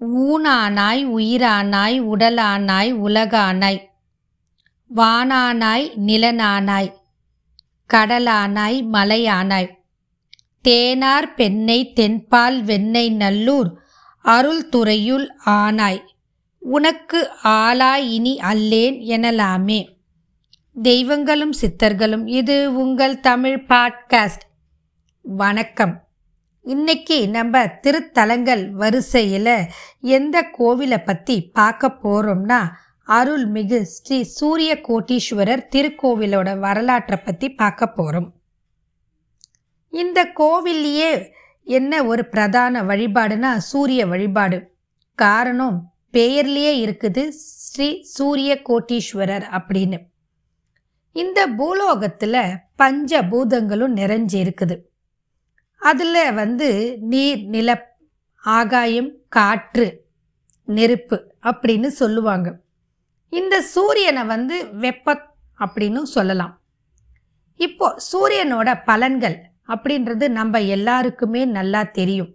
ஊனானாய் உயிரானாய் உடலானாய் உலகானாய். வானானாய் நிலனானாய். கடலானாய் மலையானாய். தேனார் பெண்ணை தென்பால் வெண்ணெய் நல்லூர் அருள் துறையுள் ஆனாய். உனக்கு ஆளாய் இனி அல்லேன் எனலாமே. தெய்வங்களும் சித்தர்களும் இது உங்கள் தமிழ் பாட்காஸ்ட். வணக்கம். இன்னைக்கு நம்ம திருத்தலங்கள் வரிசையில் எந்த கோவிலை பற்றி பார்க்க போகிறோம்னா அருள்மிகு ஸ்ரீ சூரிய கோட்டீஸ்வரர் திருக்கோவிலோட வரலாற்றை பற்றி பார்க்க போகிறோம் இந்த கோவில்லையே என்ன ஒரு பிரதான வழிபாடுனா சூரிய வழிபாடு. காரணம் பெயர்லேயே இருக்குது ஸ்ரீ சூரிய கோட்டீஸ்வரர் அப்படின்னு. இந்த பூலோகத்தில் பஞ்ச பூதங்களும் நிறைஞ்சு இருக்குது அதில் வந்து நீர் நில ஆகாயம் காற்று நெருப்பு அப்படின்னு சொல்லுவாங்க. இந்த சூரியனை வந்து வெப்ப அப்படின்னு சொல்லலாம். இப்போ சூரியனோட பலன்கள் அப்படின்றது நம்ம எல்லாருக்குமே நல்லா தெரியும்.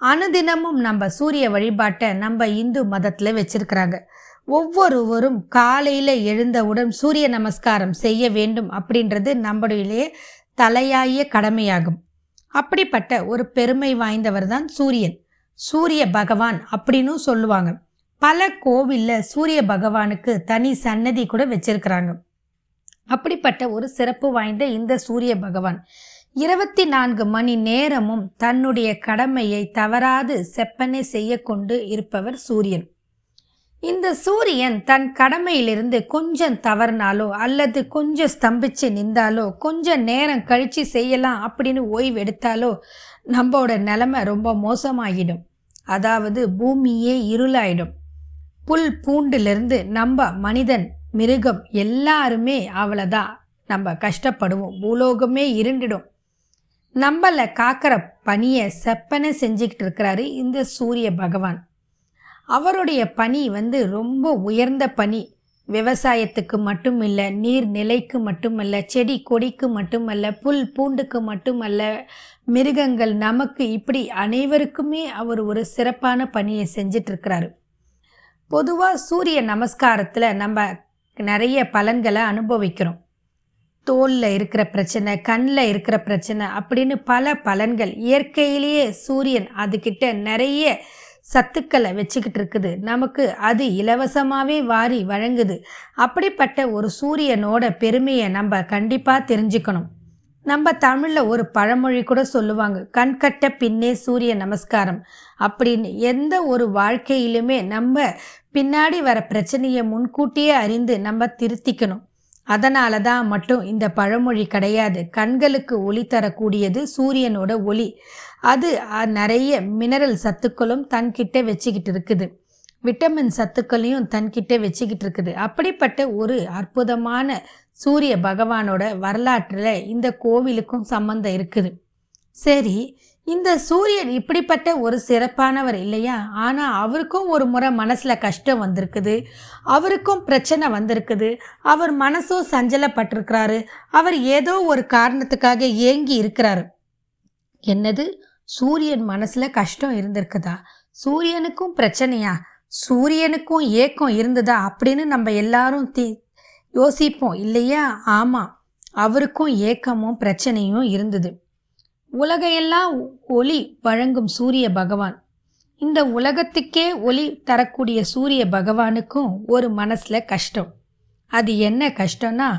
அனுதினமும் நம்ம சூரிய வழிபாட்டை நம்ம இந்து மதத்தில் வச்சிருக்கிறாங்க. ஒவ்வொருவரும் காலையில் எழுந்தவுடன் சூரிய நமஸ்காரம் செய்ய வேண்டும் அப்படின்றது நம்முடைய தலையாய கடமையாகும். அப்படிப்பட்ட ஒரு பெருமை வாய்ந்தவர் தான் சூரியன். சூரிய பகவான் அப்படின்னும் சொல்லுவாங்க. பல கோவிலில் சூரிய பகவானுக்கு தனி சன்னதி கூட வச்சிருக்கிறாங்க. அப்படிப்பட்ட ஒரு சிறப்பு வாய்ந்த இந்த சூரிய பகவான். இருபத்தி நான்கு மணி நேரமும் தன்னுடைய கடமையை தவறாது செப்பனை செய்ய கொண்டு இருப்பவர் சூரியன். இந்த சூரியன் தன் கடமையிலிருந்து கொஞ்சம் தவறினாலோ அல்லது கொஞ்சம் ஸ்தம்பிச்சு நின்றாலோ கொஞ்சம் நேரம் கழித்து செய்யலாம் அப்படின்னு ஓய்வு எடுத்தாலோ நம்மளோட நிலமை ரொம்ப மோசமாகிடும் அதாவது பூமியே இருளாயிடும். புல் பூண்டிலிருந்து நம்ம மனிதன் மிருகம் எல்லாருமே அவ்வளோதான் நம்ம கஷ்டப்படுவோம். பூலோகமே இருண்டிடும். நம்மளை காக்கிற பணியை செப்பனை செஞ்சுக்கிட்டு இருக்கிறாரு இந்த சூரிய பகவான். அவருடைய பணி வந்து ரொம்ப உயர்ந்த பணி. விவசாயத்துக்கு மட்டும் இல்லை நீர் நிலைக்கு மட்டுமல்ல செடி கொடிக்கு மட்டுமல்ல புல் பூண்டுக்கு மட்டுமல்ல மிருகங்கள் நமக்கு இப்படி அனைவருக்குமே அவர் ஒரு சிறப்பான பணியை செஞ்சிட்ருக்கிறாரு பொதுவாக சூரிய நமஸ்காரத்தில் நம்ம நிறைய பலன்களை அனுபவிக்கிறோம். தோலில் இருக்கிற பிரச்சனை கண்ணில் இருக்கிற பிரச்சனை அப்படின்னு பல பலன்கள் இயற்கையிலேயே சூரியன் அதுக்கிட்ட நிறைய சத்துக்களை வச்சுக்கிட்டு இருக்குது நமக்கு அது இலவசமாகவே வாரி வழங்குது. அப்படிப்பட்ட ஒரு சூரியனோட பெருமையை நம்ம கண்டிப்பாக தெரிஞ்சுக்கணும். நம்ம தமிழில் ஒரு பழமொழி கூட சொல்லுவாங்க கண்கட்ட பின்னே சூரிய நமஸ்காரம். அப்படின்னு எந்த ஒரு வாழ்க்கையிலுமே நம்ம பின்னாடி வர பிரச்சனையை முன்கூட்டியே அறிந்து நம்ம திருத்திக்கணும். அதனால தான் மட்டும் இந்த பழமொழி கிடையாது. கண்களுக்கு ஒளி தரக்கூடியது சூரியனோட ஒளி. அது நிறைய மினரல் சத்துக்களும் தன்கிட்ட வச்சுக்கிட்டு இருக்குது விட்டமின் சத்துக்களையும் தன்கிட்ட வச்சுக்கிட்டு இருக்குது அப்படிப்பட்ட ஒரு அற்புதமான சூரிய பகவானோட வரலாற்றில் இந்த கோவிலுக்கும் சம்மந்தம் இருக்குது. சரி இந்த சூரியன் இப்படிப்பட்ட ஒரு சிறப்பானவர் இல்லையா? ஆனால் அவருக்கும் ஒரு முறை மனசில் கஷ்டம் வந்திருக்குது. அவருக்கும் பிரச்சனை வந்திருக்குது. அவர் மனசும் சஞ்சலப்பட்டிருக்கிறாரு. அவர் ஏதோ ஒரு காரணத்துக்காக ஏங்கி இருக்கிறாரு. என்னது? சூரியன் மனசில் கஷ்டம் இருந்திருக்குதா? சூரியனுக்கும் பிரச்சனையா? சூரியனுக்கும் ஏக்கம் இருந்ததா? அப்படின்னு நம்ம எல்லாரும் தி யோசிப்போம் இல்லையா? ஆமாம் அவருக்கும் ஏக்கமும் பிரச்சனையும் இருந்தது. உலகையெல்லாம் ஒளி வழங்கும் சூரிய பகவான். இந்த உலகத்துக்கே ஒளி தரக்கூடிய சூரிய பகவானுக்கும் ஒரு மனசில் கஷ்டம். அது என்ன கஷ்டம்னா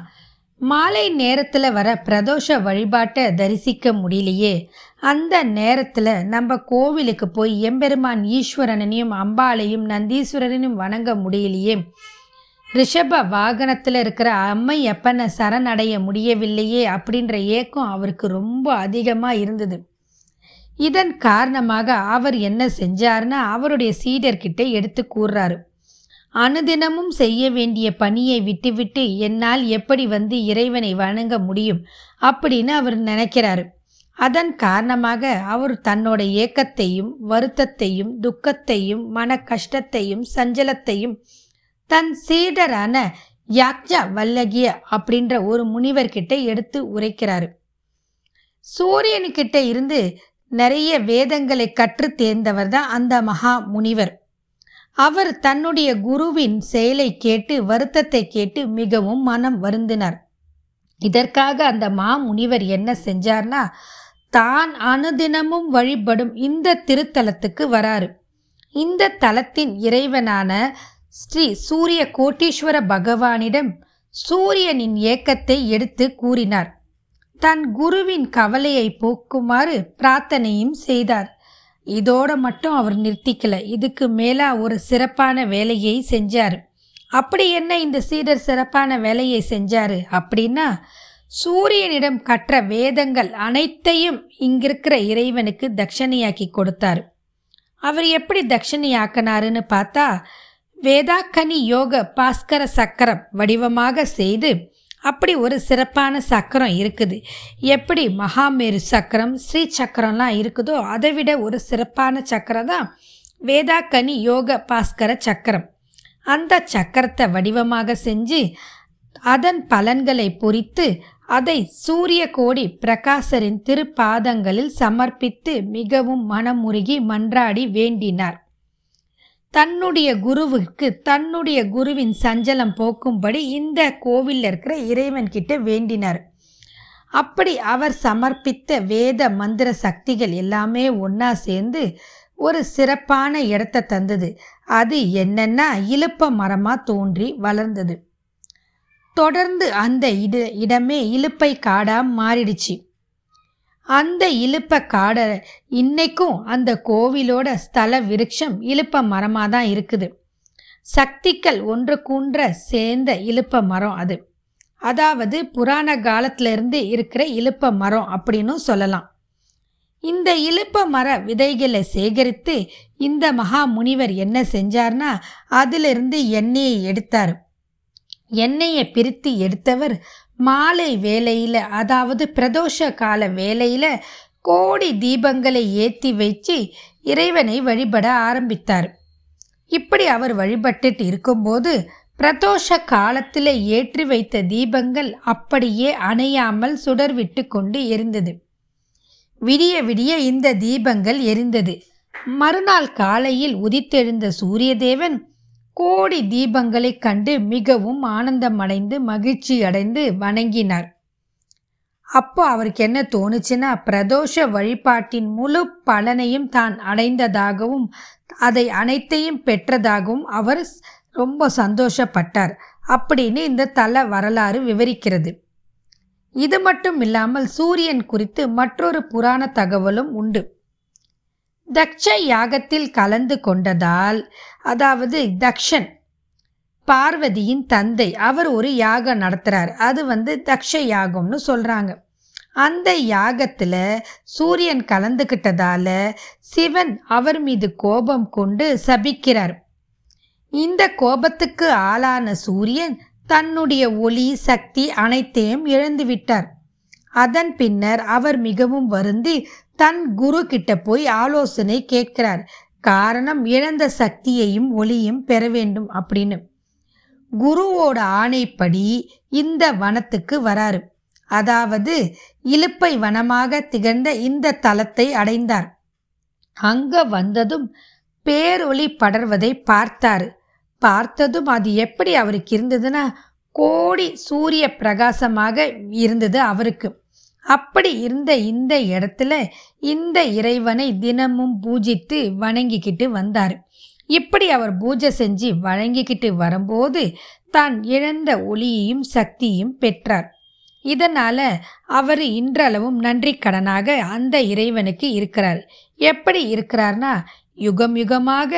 மாலை நேரத்தில் வர பிரதோஷ வழிபாட்டை தரிசிக்க முடியலையே. அந்த நேரத்தில் நம்ம கோவிலுக்கு போய் எம்பெருமான் ஈஸ்வரனையும் அம்பாளையும் நந்தீஸ்வரனையும் வணங்க முடியலையே? ரிஷப வாகனத்தில் இருக்கிற அம்மை எப்பனை சரணடைய முடியவில்லையே அப்படின்ற ஏக்கம் அவருக்கு ரொம்ப அதிகமாக இருந்தது. இதன் காரணமாக அவர் என்ன செஞ்சார்னா அவருடைய சீடர்கிட்ட எடுத்து கூறுறாரு. அனுதினமும் செய்ய வேண்டிய பணியை விட்டுவிட்டு என்னால் எப்படி வந்து இறைவனை வணங்க முடியும்? அப்படின்னு அவர் நினைக்கிறாரு. அதன் காரணமாக அவர் தன்னோட ஏக்கத்தையும் வருத்தத்தையும் துக்கத்தையும் மன கஷ்டத்தையும் சஞ்சலத்தையும் தன் சீடரான யாக்ஜா வல்லகிய அப்படின்ற ஒரு முனிவர்கிட்ட எடுத்து உரைக்கிறாரு. சூரியனுக்கிட்ட இருந்து நிறைய வேதங்களை கற்று தேர்ந்தவர் தான் அந்த மகா முனிவர். அவர் தன்னுடைய குருவின் செயலை கேட்டு வருத்தத்தை கேட்டு மிகவும் மனம் வருந்தினார். இதற்காக அந்த மாமுனிவர் என்ன செஞ்சார்னா தான் அனுதினமும் வழிபடும் இந்த திருத்தலத்துக்கு வராரு. இந்த தலத்தின் இறைவனான ஸ்ரீ சூரிய கோட்டீஸ்வர பகவானிடம் சூரியனின் ஏக்கத்தை எடுத்து கூறினார். தன் குருவின் கவலையை போக்குமாறு பிரார்த்தனையும் செய்தார். இதோட மட்டும் அவர் நிறுத்திக்கல. இதுக்கு மேலா ஒரு சிறப்பான வேலையை செஞ்சார். அப்படி என்ன இந்த சீடர் சிறப்பான வேலையை செஞ்சார் அப்படின்னா சூரியனிடம் கற்ற வேதங்கள் அனைத்தையும் இங்கிருக்கிற இறைவனுக்கு தட்சணையாக்கி கொடுத்தார். அவர் எப்படி தட்சணையாக்கினாருன்னு பார்த்தா வேதாக்கனி யோக பாஸ்கர சக்கரம் வடிவமாக செய்து அப்படி ஒரு சிறப்பான சக்கரம் இருக்குது. எப்படி மகாமேரு சக்கரம் ஸ்ரீ சக்கரம்லாம் இருக்குதோ அதை விட ஒரு சிறப்பான சக்கரம் தான் வேதாக்கனி யோக பாஸ்கர சக்கரம். அந்த சக்கரத்தை வடிவமாக செஞ்சு அதன் பலன்களை பொறித்து அதை சூரிய கோடி பிரகாசரின் திருப்பாதங்களில் சமர்ப்பித்து மிகவும் மனமுருகி மன்றாடி வேண்டினார். தன்னுடைய குருவுக்கு தன்னுடைய குருவின் சஞ்சலம் போக்கும்படி இந்த கோவிலில் இருக்கிற இறைவன் கிட்ட வேண்டினார். அப்படி அவர் சமர்ப்பித்த வேத மந்திர சக்திகள் எல்லாமே ஒன்றா சேர்ந்து ஒரு சிறப்பான இடத்த தந்தது. அது என்னென்னா இழுப்ப மரமாக தோன்றி வளர்ந்தது. தொடர்ந்து அந்த இட இடமே இழுப்பை காடாக மாறிடுச்சு. அந்த இழுப்ப காடை இன்னைக்கும் அந்த கோவிலோட ஸ்தல விருட்சம் இழுப்ப மரமாக தான் இருக்குது. சக்திகள் ஒன்று கூன்ற சேர்ந்த இழுப்ப மரம் அது. அதாவது புராண காலத்திலிருந்து இருக்கிற இழுப்ப மரம் அப்படின்னு சொல்லலாம். இந்த இழுப்ப மர விதைகளை சேகரித்து இந்த மகா முனிவர் என்ன செஞ்சார்னா அதிலிருந்து எண்ணெயை எடுத்தார். எண்ணெயை பிரித்து எடுத்தவர் மாலை வேளையில் அதாவது பிரதோஷ கால வேலையில் கோடி தீபங்களை ஏற்றி வச்சு இறைவனை வழிபட ஆரம்பித்தார். இப்படி அவர் வழிபட்டுட்டு இருக்கும்போது பிரதோஷ காலத்தில் ஏற்றி வைத்த தீபங்கள் அப்படியே அணையாமல் சுடர்விட்டு கொண்டு எரிந்தது. விடிய விடிய இந்த தீபங்கள் எரிந்தது. மறுநாள் காலையில் உதித்தெழுந்த சூரியதேவன் கோடி தீபங்களைக் கண்டு மிகவும் ஆனந்தமடைந்து மகிழ்ச்சி அடைந்து வணங்கினார். அப்போ அவருக்கு என்ன தோணுச்சுன்னா பிரதோஷ வழிபாட்டின் முழு பலனையும் தான் அடைந்ததாகவும் அதை அனைத்தையும் பெற்றதாகவும் அவர் ரொம்ப சந்தோஷப்பட்டார் அப்படின்னு இந்த தல வரலாறு விவரிக்கிறது. இது மட்டும் இல்லாமல் சூரியன் குறித்து மற்றொரு புராண தகவலும் உண்டு. தக்ஷ யாகத்தில் கலந்து கொண்டதால் அதாவது தக்ஷன் பார்வதியின் தந்தை அவர் ஒரு யாகம் நடத்துகிறார் அது வந்து தக்ஷ யாகம்னு சொல்கிறாங்க அந்த யாகத்தில் சூரியன் கலந்துக்கிட்டதால சிவன் அவர் மீது கோபம் கொண்டு சபிக்கிறார். இந்த கோபத்துக்கு ஆளான சூரியன் தன்னுடைய ஒளி சக்தி அனைத்தையும் இழந்து விட்டார். அதன் பின்னர் அவர் மிகவும் வருந்தி தன் குரு கிட்ட போய் ஆலோசனை கேட்கிறார். காரணம் இழந்த சக்தியையும் ஒளியும் பெற வேண்டும் அப்படின்னு. குருவோட ஆணைப்படி இந்த வனத்துக்கு வராரு. அதாவது இலுப்பை வனமாக திகழ்ந்த இந்த தலத்தை அடைந்தார். அங்க வந்ததும் பேரொளி படர்வதை பார்த்தாரு. பார்த்ததும் அது எப்படி அவருக்கு இருந்ததுன்னா கோடி சூரிய பிரகாசமாக இருந்தது அவருக்கு. அப்படி இருந்த இந்த இடத்துல இந்த இறைவனை தினமும் பூஜித்து வணங்கிக்கிட்டு வந்தார். இப்படி அவர் பூஜை செஞ்சு வழங்கிக்கிட்டு வரும்போது தான் இழந்த ஒளியையும் சக்தியும் பெற்றார். இதனால் அவர் இன்றளவும் நன்றி கடனாக அந்த இறைவனுக்கு இருக்கிறார். எப்படி இருக்கிறார்னா யுகம் யுகமாக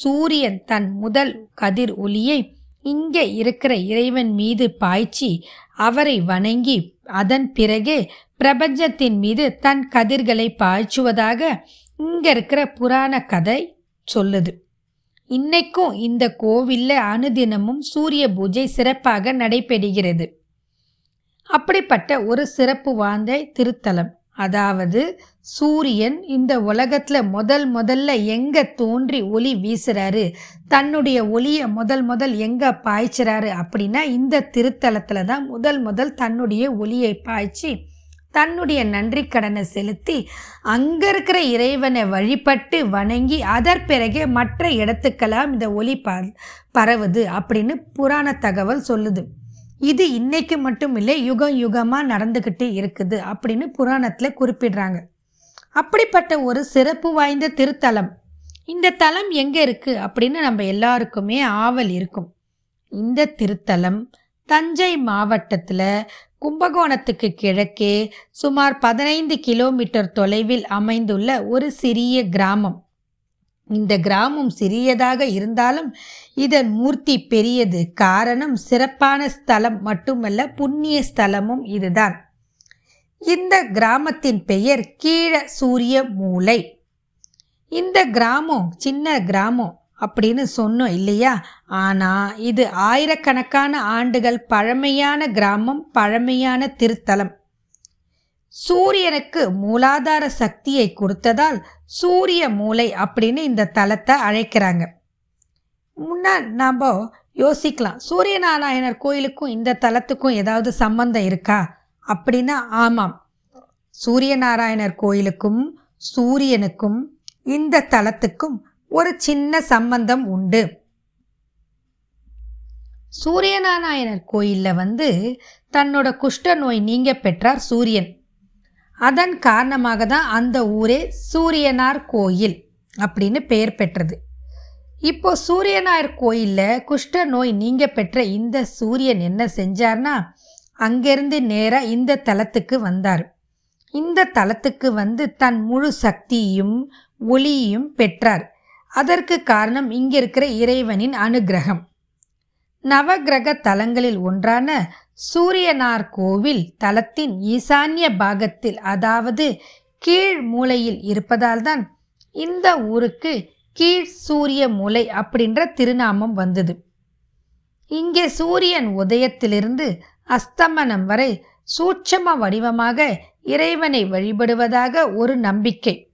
சூரியன் தன் முதல் கதிர் ஒளியை இங்கே இருக்கிற இறைவன் மீது பாய்ச்சி அவரை வணங்கி அதன் பிறகே பிரபஞ்சத்தின் மீது தன் கதிர்களை பாய்ச்சுவதாக இங்க இருக்கிற புராண கதை சொல்லுது. இன்னைக்கும் இந்த கோவில்ல அனுதினமும் சூரிய பூஜை சிறப்பாக நடைபெறுகிறது. அப்படிப்பட்ட ஒரு சிறப்பு வாய்ந்த திருத்தலம். அதாவது சூரியன் இந்த உலகத்தில் முதல் முதல்ல எங்கே தோன்றி ஒளி வீசுறாரு தன்னுடைய ஒளியை முதல் முதல் எங்கே பாய்ச்சுறாரு அப்படின்னா இந்த திருத்தலத்தில் தான் முதல் முதல் தன்னுடைய ஒளியை பாய்ச்சி தன்னுடைய நன்றி கடனை செலுத்தி அங்கே இருக்கிற இறைவனை வழிபட்டு வணங்கி அதற் பிறகே மற்ற இடத்துக்கெல்லாம் இந்த ஒளி ப பரவுது அப்படின்னு புராண தகவல் சொல்லுது. இது இன்னைக்கு மட்டும் இல்லை யுகம் யுகமாக நடந்துக்கிட்டு இருக்குது அப்படின்னு புராணத்தில் குறிப்பிடுறாங்க. அப்படிப்பட்ட ஒரு சிறப்பு வாய்ந்த திருத்தலம். இந்த தலம் எங்கே இருக்குது அப்படின்னு நம்ம எல்லாருக்குமே ஆவல் இருக்கும். இந்த திருத்தலம் தஞ்சை மாவட்டத்தில் கும்பகோணத்துக்கு கிழக்கே சுமார் பதினைந்து கிலோமீட்டர் தொலைவில் அமைந்துள்ள ஒரு சிறிய கிராமம். இந்த கிராமம் சிறியதாக இருந்தாலும் இதன் மூர்த்தி பெரியது. காரணம் சிறப்பான ஸ்தலம் மட்டுமல்ல புண்ணிய ஸ்தலமும் இதுதான். இந்த கிராமத்தின் பெயர் கீழ சூரிய மூலை. இந்த கிராமம் சின்ன கிராமம். அப்படின்னு சொன்னோம் இல்லையா? ஆனால் இது ஆயிரக்கணக்கான ஆண்டுகள் பழமையான கிராமம் பழமையான திருத்தலம். சூரியனுக்கு மூலாதார சக்தியை கொடுத்ததால் சூரிய மூளை அப்படின்னு இந்த தலத்தை அழைக்கிறாங்க. முன்னா நாம் யோசிக்கலாம் சூரியநாராயணர் கோயிலுக்கும் இந்த தலத்துக்கும் ஏதாவது சம்பந்தம் இருக்கா? அப்படின்னா ஆமாம். சூரியநாராயணர் கோயிலுக்கும் சூரியனுக்கும் இந்த தலத்துக்கும் ஒரு சின்ன சம்பந்தம் உண்டு. சூரியநாராயணர் கோயிலில் வந்து தன்னோட குஷ்ட நோய் நீங்க பெற்றார் சூரியன். அதன் காரணமாக தான் அந்த ஊரே சூரியனார் கோயில் அப்படின்னு பெயர் பெற்றது. இப்போ சூரியனார் கோயிலில் குஷ்ட நோய் நீங்க பெற்ற இந்த சூரியன் என்ன செஞ்சார்னா அங்கிருந்து நேராக இந்த தலத்துக்கு வந்தார். இந்த தலத்துக்கு வந்து தன் முழு சக்தியையும் ஒளியையும் பெற்றார். அதற்கு காரணம் இங்கே இருக்கிற இறைவனின் அனுகிரகம். நவகிரக தலங்களில் ஒன்றான சூரியனார் கோவில் தலத்தின் ஈசான்ய பாகத்தில் அதாவது கீழ் மூலையில் இருப்பதால்தான் இந்த ஊருக்கு கீழ் சூரிய மூலை அப்படின்ற திருநாமம் வந்தது. இங்கே சூரியன் உதயத்திலிருந்து அஸ்தமனம் வரை சூட்சம வடிவமாக இறைவனை வழிபடுவதாக ஒரு நம்பிக்கை.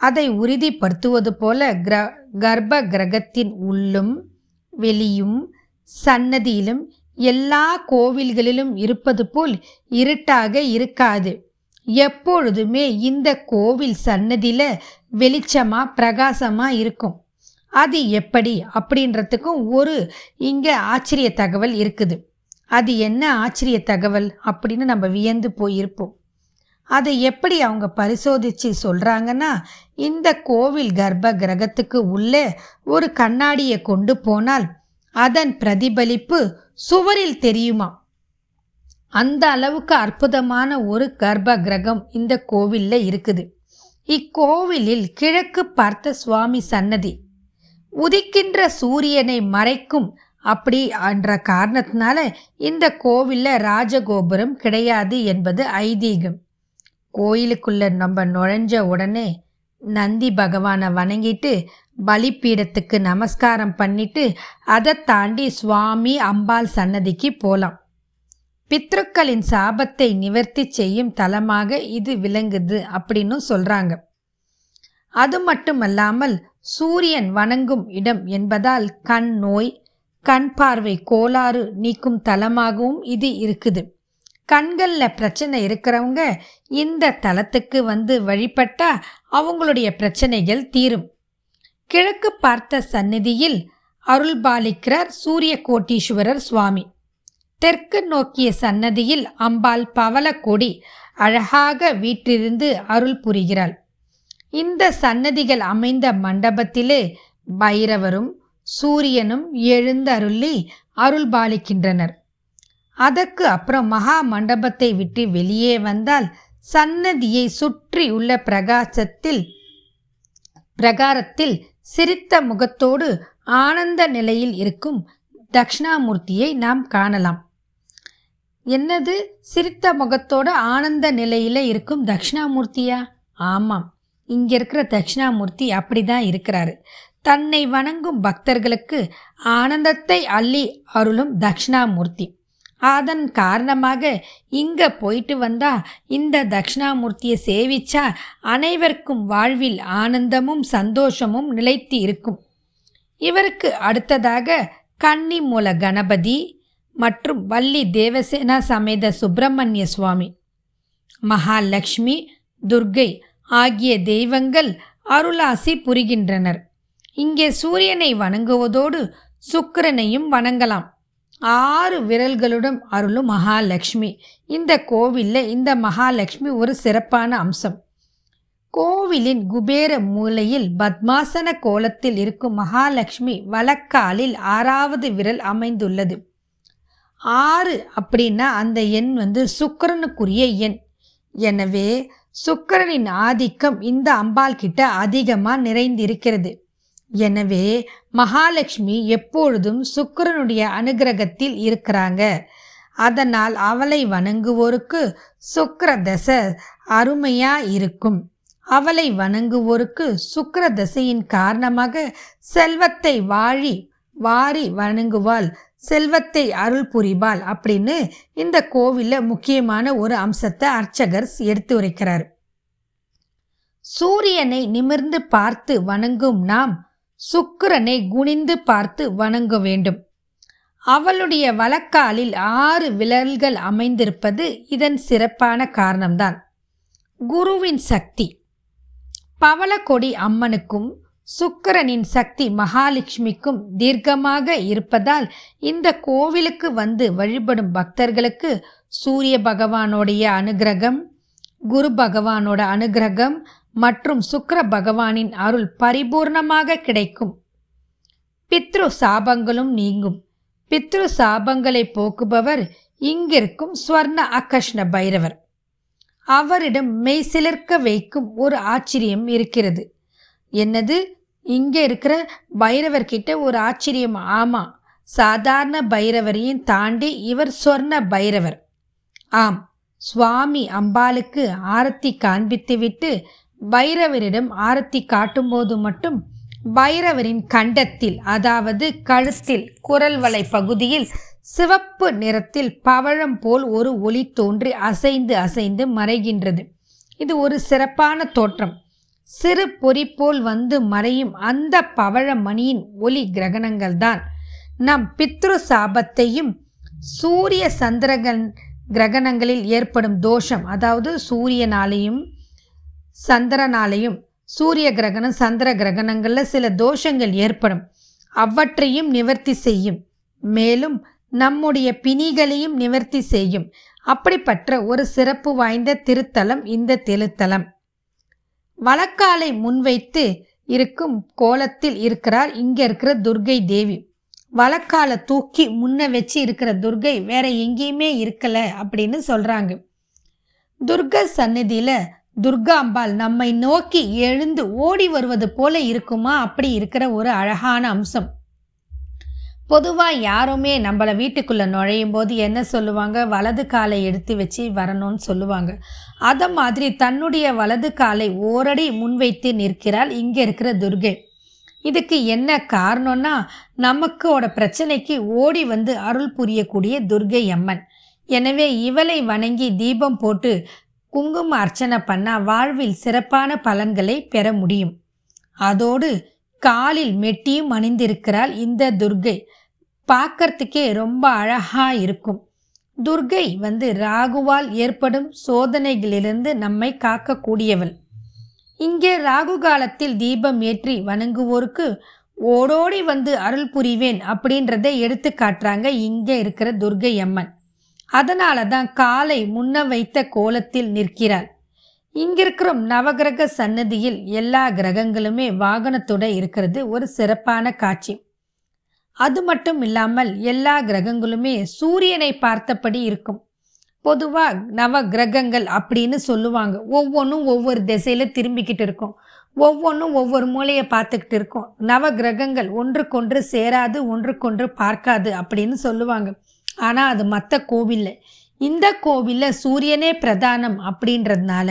அதை உறுதிப்படுத்துவது போல கிர கர்ப்ப கிரகத்தின் உள்ளும் வெளியும் சன்னதியிலும் எல்லா கோவில்களிலும் இருப்பது போல் இருட்டாக இருக்காது. எப்பொழுதுமே இந்த கோவில் சன்னதியில் வெளிச்சமாக பிரகாசமாக இருக்கும். அது எப்படி? அப்படின்றதுக்கும் ஒரு இங்கே ஆச்சரிய தகவல் இருக்குது. அது என்ன ஆச்சரிய தகவல்? அப்படின்னு நம்ம வியந்து போயிருப்போம். அதை எப்படி அவங்க பரிசோதித்து சொல்கிறாங்கன்னா இந்த கோவில் கர்ப்ப கிரகத்துக்கு உள்ளே ஒரு கண்ணாடியை கொண்டு போனால் அதன் பிரதிபலிப்பு சுவரில் தெரியுமா? அந்த அளவுக்கு அற்புதமான ஒரு கர்ப்ப கிரகம் இந்த கோவிலில் இருக்குது. இக்கோவிலில் கிழக்கு பார்த்த சுவாமி சன்னதி. உதிக்கின்ற சூரியனை மறைக்கும் அப்படி என்ற காரணத்தினால இந்த கோவிலில் ராஜகோபுரம் கிடையாது என்பது ஐதீகம். கோயிலுக்குள்ள நம்ம நுழைஞ்ச உடனே நந்தி பகவானை வணங்கிட்டு பலிப்பீடத்துக்கு நமஸ்காரம் பண்ணிட்டு அதை தாண்டி சுவாமி அம்பாள் சன்னதிக்கு போகலாம் பித்ருக்களின் சாபத்தை நிவர்த்தி செய்யும் தலமாக இது விளங்குது அப்படின்னு சொல்கிறாங்க அது மட்டுமல்லாமல் சூரியன் வணங்கும் இடம் என்பதால் கண் நோய் கண் பார்வை கோளாறு நீக்கும் தலமாகவும் இது இருக்குது. கண்களில் பிரச்சனை இருக்கிறவங்க இந்த தலத்துக்கு வந்து வழிபட்டா அவங்களுடைய பிரச்சனைகள் தீரும். கிழக்கு பார்த்த சந்நிதியில் அருள்பாலிக்கிறார் சூரிய கோட்டீஸ்வரர் சுவாமி. தெற்கு நோக்கிய சன்னதியில் அம்பாள் பவளக்கொடி அழகாக வீற்றிருந்து அருள் புரிகிறாள். இந்த சன்னதிகள் அமைந்த மண்டபத்திலே பைரவரும் சூரியனும் எழுந்தருளி அருள் பாலிக்கின்றனர் அதற்கு அப்புறம் மகா மண்டபத்தை விட்டு வெளியே வந்தால் சன்னதியை சுற்றியுள்ள பிரகாசத்தில் பிரகாரத்தில் சிரித்த முகத்தோடு ஆனந்த நிலையில் இருக்கும் தக்ஷணாமூர்த்தியை நாம் காணலாம். என்னது? சிரித்த முகத்தோட ஆனந்த நிலையில் இருக்கும் தக்ஷணாமூர்த்தியா ஆமாம். இங்கே இருக்கிற தட்சிணாமூர்த்தி அப்படி தான் இருக்கிறாரு. தன்னை வணங்கும் பக்தர்களுக்கு ஆனந்தத்தை அள்ளி அருளும் தட்சிணாமூர்த்தி. அதன் காரணமாக இங்கே போயிட்டு வந்தா இந்த தட்சிணாமூர்த்தியை சேவிச்சா அனைவருக்கும் வாழ்வில் ஆனந்தமும் சந்தோஷமும் நிலைத்து இருக்கும். இவருக்கு அடுத்ததாக கன்னி மூல கணபதி மற்றும் வள்ளி தேவசேனா சமேத சுப்பிரமணிய சுவாமி மகாலட்சுமி துர்கை ஆகிய தெய்வங்கள் அருளாசி புரிகின்றனர். இங்கே சூரியனை வணங்குவதோடு சுக்கிரனையும் வணங்கலாம். ஆறு விரல்களுடன் அருளும் மகாலட்சுமி. இந்த கோவிலில் இந்த மகாலட்சுமி ஒரு சிறப்பான அம்சம். கோவிலின் குபேர மூலையில் பத்மாசன கோலத்தில் இருக்கும் மகாலட்சுமி வலக்காலில் ஆறாவது விரல் அமைந்துள்ளது. ஆறு அப்படின்னா அந்த எண் வந்து சுக்கரனுக்குரிய எண். எனவே சுக்கரனின் ஆதிக்கம் இந்த அம்பாள் கிட்ட அதிகமாக நிறைந்திருக்கிறது. எனவே மகாலட்சுமி எப்பொழுதும் சுக்கரனுடைய அனுகிரகத்தில் இருக்கிறாங்க. அதனால் அவளை வணங்குவோருக்கு சுக்கர தசை அருமையா இருக்கும். அவளை வணங்குவோருக்கு சுக்கர தசையின் காரணமாக செல்வத்தை வாழி வாரி வணங்குவாள். செல்வத்தை அருள் புரிவாள் அப்படின்னு இந்த கோவிலில் முக்கியமான ஒரு அம்சத்தை அர்ச்சகர் எடுத்து உரைக்கிறார். சூரியனை நிமிர்ந்து பார்த்து வணங்கும் நாம் சுக்கிரனை குனிந்து பார்த்து வணங்க வேண்டும். அவளுடைய வழக்காலில் ஆறு விரல்கள் அமைந்திருப்பது இதன் சிறப்பான காரணம்தான். குருவின் சக்தி. பவளக்கொடி அம்மனுக்கும் சுக்கிரனின் சக்தி மகாலட்சுமிக்கும் தீர்க்கமாக இருப்பதால் இந்த கோவிலுக்கு வந்து வழிபடும் பக்தர்களுக்கு சூரிய பகவானுடைய அனுகிரகம் குரு பகவானோட அனுகிரகம் மற்றும் சுக்கர பகவானின் அருள் பரிபூர்ணமாக கிடைக்கும். பித்ரு சாபங்களும் நீங்கும். பித்ரு சாபங்களை போக்குபவர் இங்கிருக்கும் ஸ்வர்ண அகஷ்ண பைரவர். அவரிடம் மெய் சிலர்க்க வைக்கும் ஒரு ஆச்சரியம் இருக்கிறது. என்னது? இங்கே இருக்கிற பைரவர்கிட்ட ஒரு ஆச்சரியம். ஆமாம் சாதாரண பைரவரையும் தாண்டி இவர் சொர்ண பைரவர். ஆம் சுவாமி அம்பாளுக்கு ஆரத்தி காண்பித்துவிட்டு பைரவரிடம் ஆரத்தி காட்டும்போது மட்டும் பைரவரின் கண்டத்தில் அதாவது கழுத்தில் குரல் வலை பகுதியில் சிவப்பு நிறத்தில் பவழம் போல் ஒரு ஒளி தோன்றி அசைந்து அசைந்து மறைகின்றது. இது ஒரு சிறப்பான தோற்றம். சிறு பொறி போல் வந்து மறையும் அந்த பவழ மணியின் ஒளி கிரகணங்கள் தான் நம் பித்ரு சாபத்தையும் சூரிய சந்திரகன் கிரகணங்களில் ஏற்படும் தோஷம் அதாவது சூரியனாலையும் சந்திரனாலையும் சூரிய கிரகணம் சந்திர கிரகணங்களில் சில தோஷங்கள் ஏற்படும். அவற்றையும் நிவர்த்தி செய்யும். மேலும் நம்முடைய பிணிகளையும் நிவர்த்தி செய்யும். அப்படிப்பட்ட ஒரு சிறப்பு வாய்ந்த திருத்தலம் இந்த திருத்தலம். வழக்காலை முன்வைத்து இருக்கும் கோலத்தில் இருக்கிறார். இங்க இருக்கிற துர்கை தேவி. வழக்கால தூக்கி முன்ன வச்சு இருக்கிற துர்கை வேற எங்கேயுமே இருக்கல அப்படின்னு சொல்றாங்க. துர்க சந்நிதியில் துர்காம்பாள் நம்மை நோக்கி எழுந்து ஓடி வருவது போல இருக்குமா? அப்படி இருக்கிற ஒரு அழகான அம்சம். பொதுவாக யாருமே நம்மளை வீட்டுக்குள்ளே நுழையும் போது என்ன சொல்லுவாங்க? வலது காலை எடுத்து வச்சு வரணும்னு சொல்லுவாங்க. அதை மாதிரி தன்னுடைய வலது காலை ஓரடி முன்வைத்து நிற்கிறாள் இங்கே இருக்கிற துர்கை. இதுக்கு என்ன காரணம்னா நமக்கோட பிரச்சனைக்கு ஓடி வந்து அருள் புரியக்கூடிய துர்கை அம்மன். எனவே இவளை வணங்கி தீபம் போட்டு குங்கும அர்ச்சனை பண்ணால் வாழ்வில் சிறப்பான பலன்களை பெற முடியும். அதோடு காலில் மெட்டியும் அணிந்திருக்கிறாள் இந்த துர்கை. பார்க்கறதுக்கே ரொம்ப அழகா இருக்கும். துர்கை வந்து ராகுவால் ஏற்படும் சோதனைகளிலிருந்து நம்மை காக்கக்கூடியவள். இங்கே ராகு காலத்தில் தீபம் ஏற்றி வணங்குவோருக்கு ஓடோடி வந்து அருள் புரிவேன் அப்படின்றத எடுத்து காட்டுறாங்க இங்கே இருக்கிற துர்கை அம்மன். அதனால தான் காலை முன்ன வைத்த கோலத்தில் நிற்கிறாள். இங்கிருக்கிற நவகிரக சன்னதியில் எல்லா கிரகங்களுமே வாகனத்தோட இருக்கிறது. ஒரு சிறப்பான காட்சி. அது மட்டும் இல்லாமல் எல்லா கிரகங்களுமே சூரியனை பார்த்தபடி இருக்கும். பொதுவாக நவ கிரகங்கள் அப்படின்னு சொல்லுவாங்க. ஒவ்வொன்றும் ஒவ்வொரு திசையில் திரும்பிக்கிட்டு இருக்கும். ஒவ்வொன்றும் ஒவ்வொரு மூலையை பார்த்துக்கிட்டு இருக்கும். நவ கிரகங்கள் ஒன்றுக்கொன்று சேராது ஒன்றுக்கொன்று பார்க்காது அப்படின்னு சொல்லுவாங்க. ஆனால் அது மற்ற கோவிலில். இந்த கோவிலில் சூரியனே பிரதானம் அப்படின்றதுனால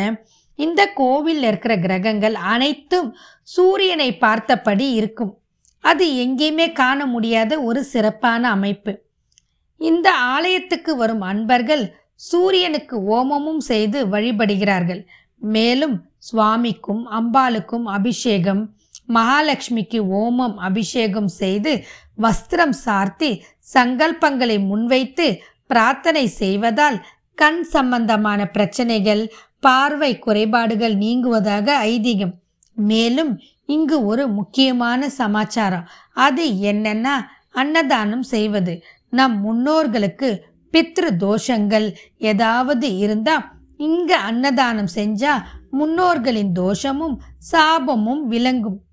இந்த கோவிலில் இருக்கிற கிரகங்கள் அனைத்தும் சூரியனை பார்த்தபடி இருக்கும். அது எங்கேயுமே காண முடியாத ஒரு சிறப்பான அமைப்பு. இந்த ஆலயத்துக்கு வரும் அன்பர்கள் சூரியனுக்கு ஓமமும் செய்து வழிபடுகிறார்கள். மேலும் சுவாமிக்கும் அம்பாளுக்கும் அபிஷேகம் மகாலட்சுமிக்கு ஓமம் அபிஷேகம் செய்து வஸ்திரம் சார்த்தி சங்கல்பங்களை முன்வைத்து பிரார்த்தனை செய்வதால் கண் சம்பந்தமான பிரச்சனைகள் பார்வை குறைபாடுகள் நீங்குவதாக ஐதீகம். மேலும் இங்கு ஒரு முக்கியமான சமாச்சாரம். அது என்னன்னா அன்னதானம் செய்வது. நம் முன்னோர்களுக்கு பித்ரு தோஷங்கள் ஏதாவது இருந்தா இங்க அன்னதானம் செஞ்சா முன்னோர்களின் தோஷமும் சாபமும் விளங்கும்.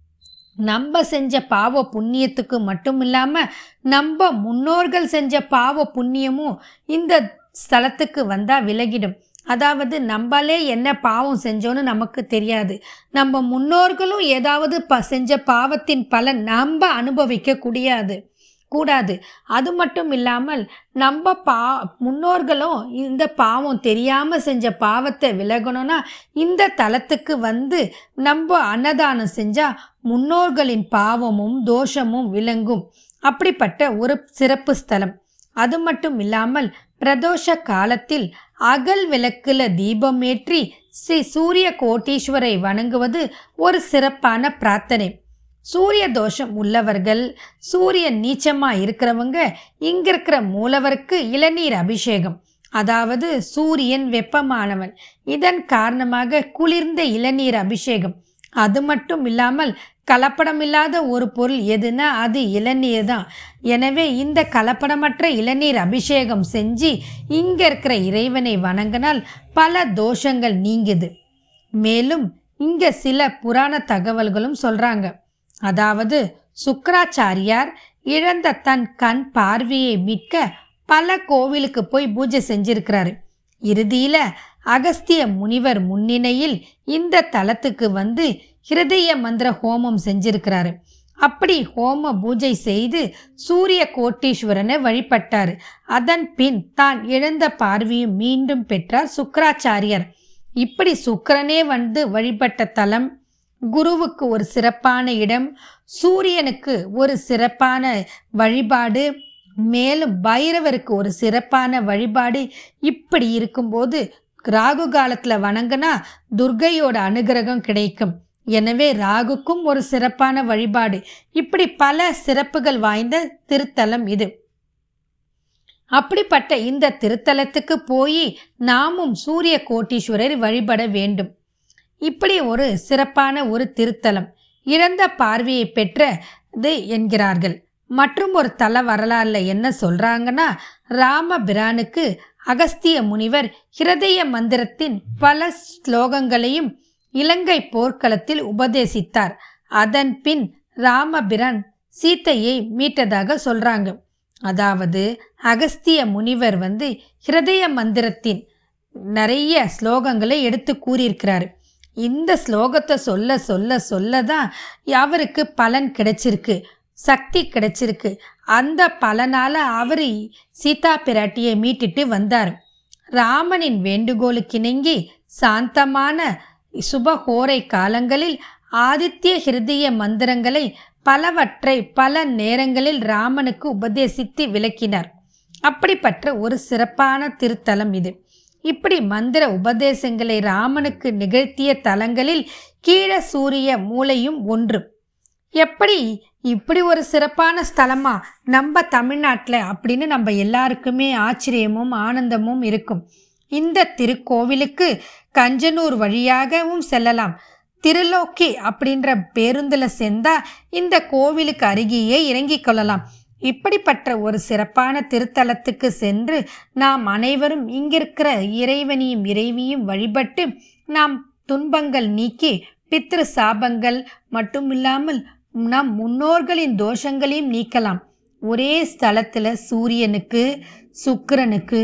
நம்ம செஞ்ச பாவ புண்ணியத்துக்கு மட்டும் இல்லாமல் நம்ம முன்னோர்கள் செஞ்ச பாவ புண்ணியமும் இந்த ஸ்தலத்துக்கு வந்தால் விலகிடும். அதாவது நம்மளே என்ன பாவம் செஞ்சோன்னு நமக்கு தெரியாது. நம்ம முன்னோர்களும் ஏதாவது ப செஞ்ச பாவத்தின் பலன் நம்ம அனுபவிக்க கூடியாது. கூடாது. அது மட்டும் இல்லாமல் நம்ம பா முன்னோர்களும் இந்த பாவம் தெரியாமல் செஞ்ச பாவத்தை விலகணும்னா இந்த தலத்துக்கு வந்து நம்ம அன்னதானம் செஞ்சால் முன்னோர்களின் பாவமும் தோஷமும் விளங்கும். அப்படிப்பட்ட ஒரு சிறப்பு ஸ்தலம். அது மட்டும் இல்லாமல் பிரதோஷ காலத்தில் அகல் விளக்குல தீபமேற்றி ஸ்ரீ சூரிய கோட்டீஸ்வரை வணங்குவது ஒரு சிறப்பான பிரார்த்தனை. சூரிய தோஷம் உள்ளவர்கள் சூரியன் நீச்சமாக இருக்கிறவங்க இங்க இருக்கிற மூலவருக்கு இளநீர் அபிஷேகம். அதாவது சூரியன் வெப்பமானவன். இதன் காரணமாக குளிர்ந்த இளநீர் அபிஷேகம். அது மட்டும் இல்லாமல் கலப்படமில்லாத ஒரு பொருள் எதுனா அது இளநீர் தான். எனவே இந்த கலப்படமற்ற இளநீர் அபிஷேகம் செஞ்சு இங்கே இருக்கிற இறைவனை வணங்கினால் பல தோஷங்கள் நீங்குது. மேலும் இங்கே சில புராண தகவல்களும் சொல்கிறாங்க அதாவது சுக்கராச்சாரியார் இழந்த தன் கண் பார்வையை மீட்க பல கோவிலுக்கு போய் பூஜை செஞ்சிருக்கிறாரு. இறுதியில அகஸ்திய முனிவர் முன்னிலையில் இந்த தலத்துக்கு வந்து ஹிருதய மந்திர ஹோமம் செஞ்சிருக்கிறாரு. அப்படி ஹோம பூஜை செய்து சூரிய கோட்டீஸ்வரனை வழிபட்டார். அதன் பின் தான் இழந்த பார்வையும் மீண்டும் பெற்றார் சுக்கராச்சாரியர். இப்படி சுக்கரனே வந்து வழிபட்ட தலம் குருவுக்கு ஒரு சிறப்பான இடம் சூரியனுக்கு ஒரு சிறப்பான வழிபாடு மேலும் பைரவருக்கு ஒரு சிறப்பான வழிபாடு இப்படி இருக்கும்போது ராகு காலத்தில் வணங்கினா துர்கையோட அனுகிரகம் கிடைக்கும். எனவே ராகுக்கும் ஒரு சிறப்பான வழிபாடு. இப்படி பல சிறப்புகள் வாய்ந்த திருத்தலம் இது. அப்படிப்பட்ட இந்த திருத்தலத்துக்கு போய் நாமும் சூரிய கோட்டீஸ்வரர் வழிபட வேண்டும். இப்படி ஒரு சிறப்பான ஒரு திருத்தலம் இழந்த பார்வையை பெற்றது என்கிறார்கள். மற்றும் ஒரு தல வரலாறுல என்ன சொல்றாங்கன்னா ராமபிரானுக்கு அகஸ்திய முனிவர் ஹிருதய மந்திரத்தின் பல ஸ்லோகங்களையும் இலங்கை போர்க்களத்தில் உபதேசித்தார். அதன் பின் ராமபிரான் சீத்தையை மீட்டதாக சொல்றாங்க. அதாவது அகஸ்திய முனிவர் வந்து ஹிருதய மந்திரத்தின் நிறைய ஸ்லோகங்களை எடுத்து கூறியிருக்கிறார். இந்த ஸ்லோகத்தை சொல்ல சொல்ல சொல்ல தான் அவருக்கு பலன் கிடைச்சிருக்கு. சக்தி கிடைச்சிருக்கு. அந்த பலனால அவர் சீதா பிராட்டியை மீட்டுட்டு வந்தார். ராமனின் வேண்டுகோளுக்கிணங்கி சாந்தமான சுபஹோரை காலங்களில் ஆதித்ய ஹிருதய மந்திரங்களை பலவற்றை பல நேரங்களில் ராமனுக்கு உபதேசித்து விளக்கினார். அப்படிப்பட்ட ஒரு சிறப்பான திருத்தலம் இது. இப்படி மந்திர உபதேசங்களை ராமனுக்கு நிகழ்த்திய தலங்களில் கீழ சூரிய மூளையும் ஒன்று எப்படி இப்படி ஒரு சிறப்பான ஸ்தலமா? நம்ம தமிழ்நாட்டில் அப்படின்னு நம்ம எல்லாருக்குமே ஆச்சரியமும் ஆனந்தமும் இருக்கும். இந்த திருக்கோவிலுக்கு கஞ்சனூர் வழியாகவும் செல்லலாம். திருலோக்கி அப்படின்ற பேருந்தில் சேர்ந்தா இந்த கோவிலுக்கு அருகேயே இறங்கிக் கொள்ளலாம். இப்படிப்பட்ட ஒரு சிறப்பான திருத்தலத்துக்கு சென்று நாம் அனைவரும் இங்கிருக்கிற இறைவனையும் இறைவியும் வழிபட்டு நாம் துன்பங்கள் நீக்கி பித்ரு சாபங்கள் மட்டும் இல்லாமல் நம் முன்னோர்களின் தோஷங்களையும் நீக்கலாம். ஒரே ஸ்தலத்தில் சூரியனுக்கு சுக்கிரனுக்கு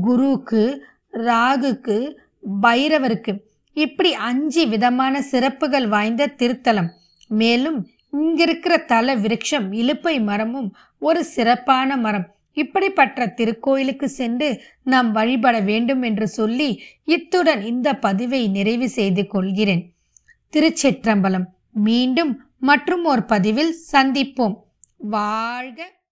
குருவுக்கு ராகுக்கு பைரவருக்கு இப்படி அஞ்சு விதமான சிறப்புகள் வாய்ந்த திருத்தலம். மேலும் இங்கிருக்கிற தல விருட்சம் இலுப்பை மரமும் ஒரு சிறப்பான மரம். இப்படிப்பட்ட திருக்கோயிலுக்கு சென்று நாம் வழிபட வேண்டும் என்று சொல்லி இத்துடன் இந்த பதிவை நிறைவு செய்து கொள்கிறேன். திருச்சிற்றம்பலம். மீண்டும் மற்றும் ஒரு பதிவில் சந்திப்போம். வாழ்க